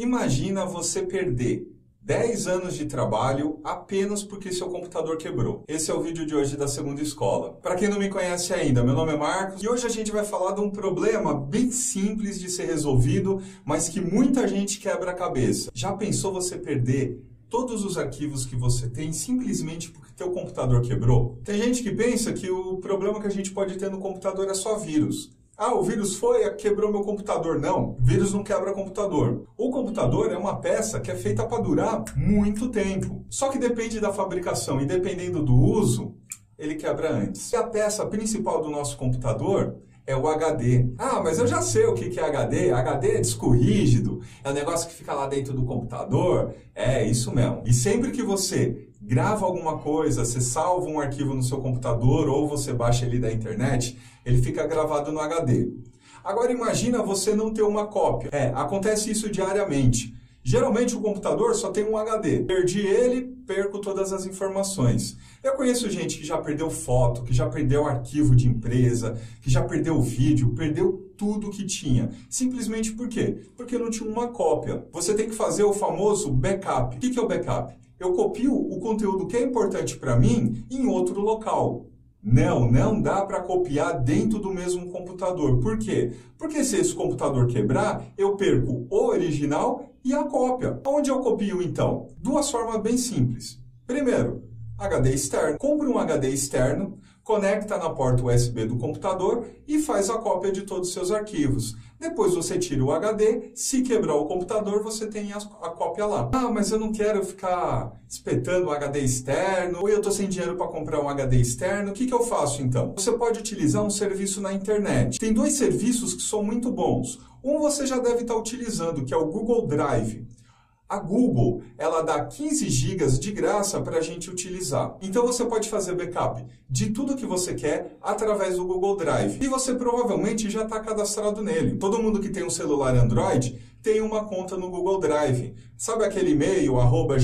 Imagina você perder 10 anos de trabalho apenas porque seu computador quebrou. Esse é o vídeo de hoje da segunda escola. Para quem não me conhece ainda, meu nome é Marcos e hoje a gente vai falar de um problema bem simples de ser resolvido, mas que muita gente quebra a cabeça. Já pensou você perder todos os arquivos que você tem simplesmente porque teu computador quebrou? Tem gente que pensa que o problema que a gente pode ter no computador é só vírus. Ah, o vírus foi, quebrou meu computador. Não, vírus não quebra computador. O computador é uma peça que é feita para durar muito tempo. Só que depende da fabricação e dependendo do uso, ele quebra antes. E a peça principal do nosso computador é o HD. Ah, mas eu já sei o que é HD. HD é disco rígido, é o negócio que fica lá dentro do computador. É isso mesmo. E sempre que você grava alguma coisa, você salva um arquivo no seu computador ou você baixa ele da internet, ele fica gravado no HD. Agora imagina você não ter uma cópia. É, acontece isso diariamente. Geralmente o computador só tem um HD. Perdi ele, perco todas as informações. Eu conheço gente que já perdeu foto, que já perdeu arquivo de empresa, que já perdeu vídeo, perdeu tudo que tinha. Simplesmente por quê? Porque não tinha uma cópia. Você tem que fazer o famoso backup. O que é o backup? Eu copio o conteúdo que é importante para mim em outro local. Não, não dá para copiar dentro do mesmo computador. Por quê? Porque se esse computador quebrar, eu perco o original e a cópia. Onde eu copio então? Duas formas bem simples. Primeiro, HD externo. Compre um HD externo, conecta na porta USB do computador e faz a cópia de todos os seus arquivos. Depois você tira o HD, se quebrar o computador, você tem a, cópia lá. Ah, mas eu não quero ficar espetando o HD externo, ou eu estou sem dinheiro para comprar um HD externo, o que, que eu faço então? Você pode utilizar um serviço na internet. Tem dois serviços que são muito bons. Um você já deve estar utilizando, que é o Google Drive. A Google, ela dá 15 GB de graça para a gente utilizar. Então você pode fazer backup de tudo que você quer através do Google Drive. E você provavelmente já está cadastrado nele. Todo mundo que tem um celular Android tem uma conta no Google Drive. Sabe aquele e-mail,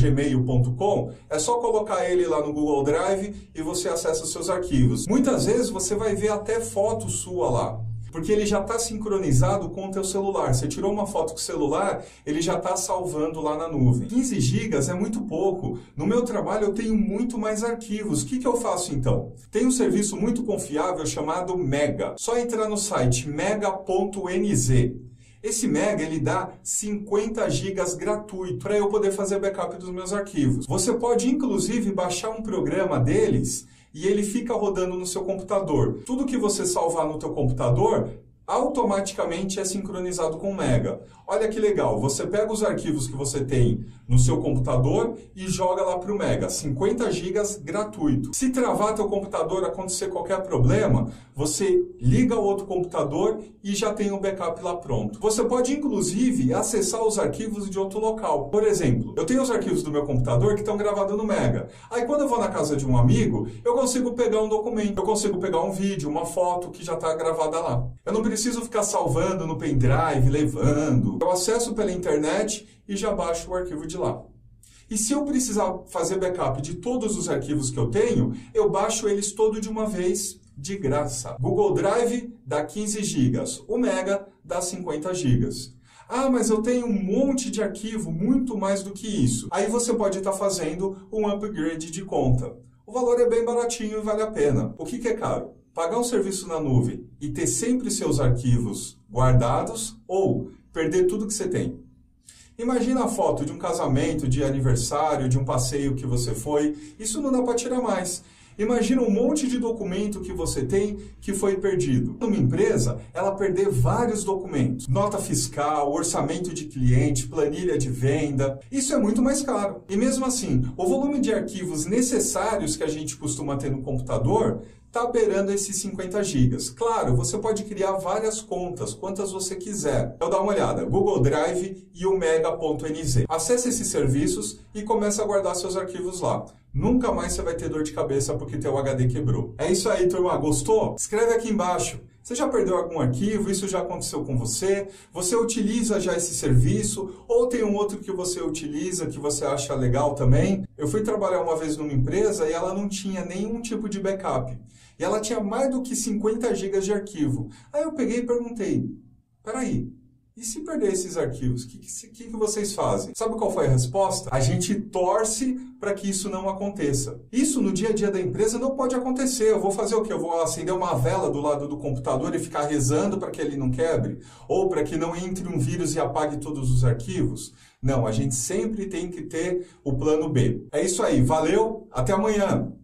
gmail.com? É só colocar ele lá no Google Drive e você acessa os seus arquivos. Muitas vezes você vai ver até foto sua lá porque ele já está sincronizado com o teu celular. Você tirou uma foto com o celular, ele já está salvando lá na nuvem. 15 gigas é muito pouco. No meu trabalho eu tenho muito mais arquivos. O que, que eu faço então? Tem um serviço muito confiável chamado Mega. Só entrar no site mega.nz. Esse Mega ele dá 50 gigas gratuito para eu poder fazer backup dos meus arquivos. Você pode inclusive baixar um programa deles e ele fica rodando no seu computador. Tudo que você salvar no teu computador automaticamente é sincronizado com o Mega. Olha que legal, você pega os arquivos que você tem no seu computador e joga lá para o Mega, 50 GB gratuito. Se travar teu computador, acontecer qualquer problema, você liga o outro computador e já tem o um backup lá pronto. Você pode inclusive acessar os arquivos de outro local. Por exemplo, eu tenho os arquivos do meu computador que estão gravados no Mega. Aí quando eu vou na casa de um amigo, eu consigo pegar um documento, eu consigo pegar um vídeo, uma foto que já está gravada lá. Eu não preciso ficar salvando no pendrive, levando. Eu acesso pela internet e já baixo o arquivo de lá. E se eu precisar fazer backup de todos os arquivos que eu tenho, eu baixo eles todo de uma vez de graça. Google Drive dá 15 GB, o Mega dá 50 GB. Ah, mas eu tenho um monte de arquivo, muito mais do que isso. Aí você pode estar fazendo um upgrade de conta. O valor é bem baratinho e vale a pena. O que, que é caro? Pagar um serviço na nuvem e ter sempre seus arquivos guardados ou perder tudo que você tem. Imagina a foto de um casamento, de aniversário, de um passeio que você foi. Isso não dá para tirar mais. Imagina um monte de documento que você tem que foi perdido. Uma empresa, ela perder vários documentos. Nota fiscal, orçamento de cliente, planilha de venda. Isso é muito mais caro. E mesmo assim, o volume de arquivos necessários que a gente costuma ter no computador está beirando esses 50 gigas. Claro, você pode criar várias contas, quantas você quiser. Então dá uma olhada, Google Drive e o Mega.nz. Acesse esses serviços e comece a guardar seus arquivos lá. Nunca mais você vai ter dor de cabeça porque teu HD quebrou. É isso aí, turma. Gostou? Escreve aqui embaixo. Você já perdeu algum arquivo? Isso já aconteceu com você? Você utiliza já esse serviço? Ou tem um outro que você utiliza que você acha legal também? Eu fui trabalhar uma vez numa empresa e ela não tinha nenhum tipo de backup. E ela tinha mais do que 50 GB de arquivo. Aí eu peguei e perguntei: peraí, E se perder esses arquivos, o que, que, que, vocês fazem? Sabe qual foi a resposta? A gente torce para que isso não aconteça. Isso no dia a dia da empresa não pode acontecer. Eu vou fazer o quê? Eu vou acender uma vela do lado do computador e ficar rezando para que ele não quebre? Ou para que não entre um vírus e apague todos os arquivos? Não, a gente sempre tem que ter o plano B. É isso aí, valeu, até amanhã!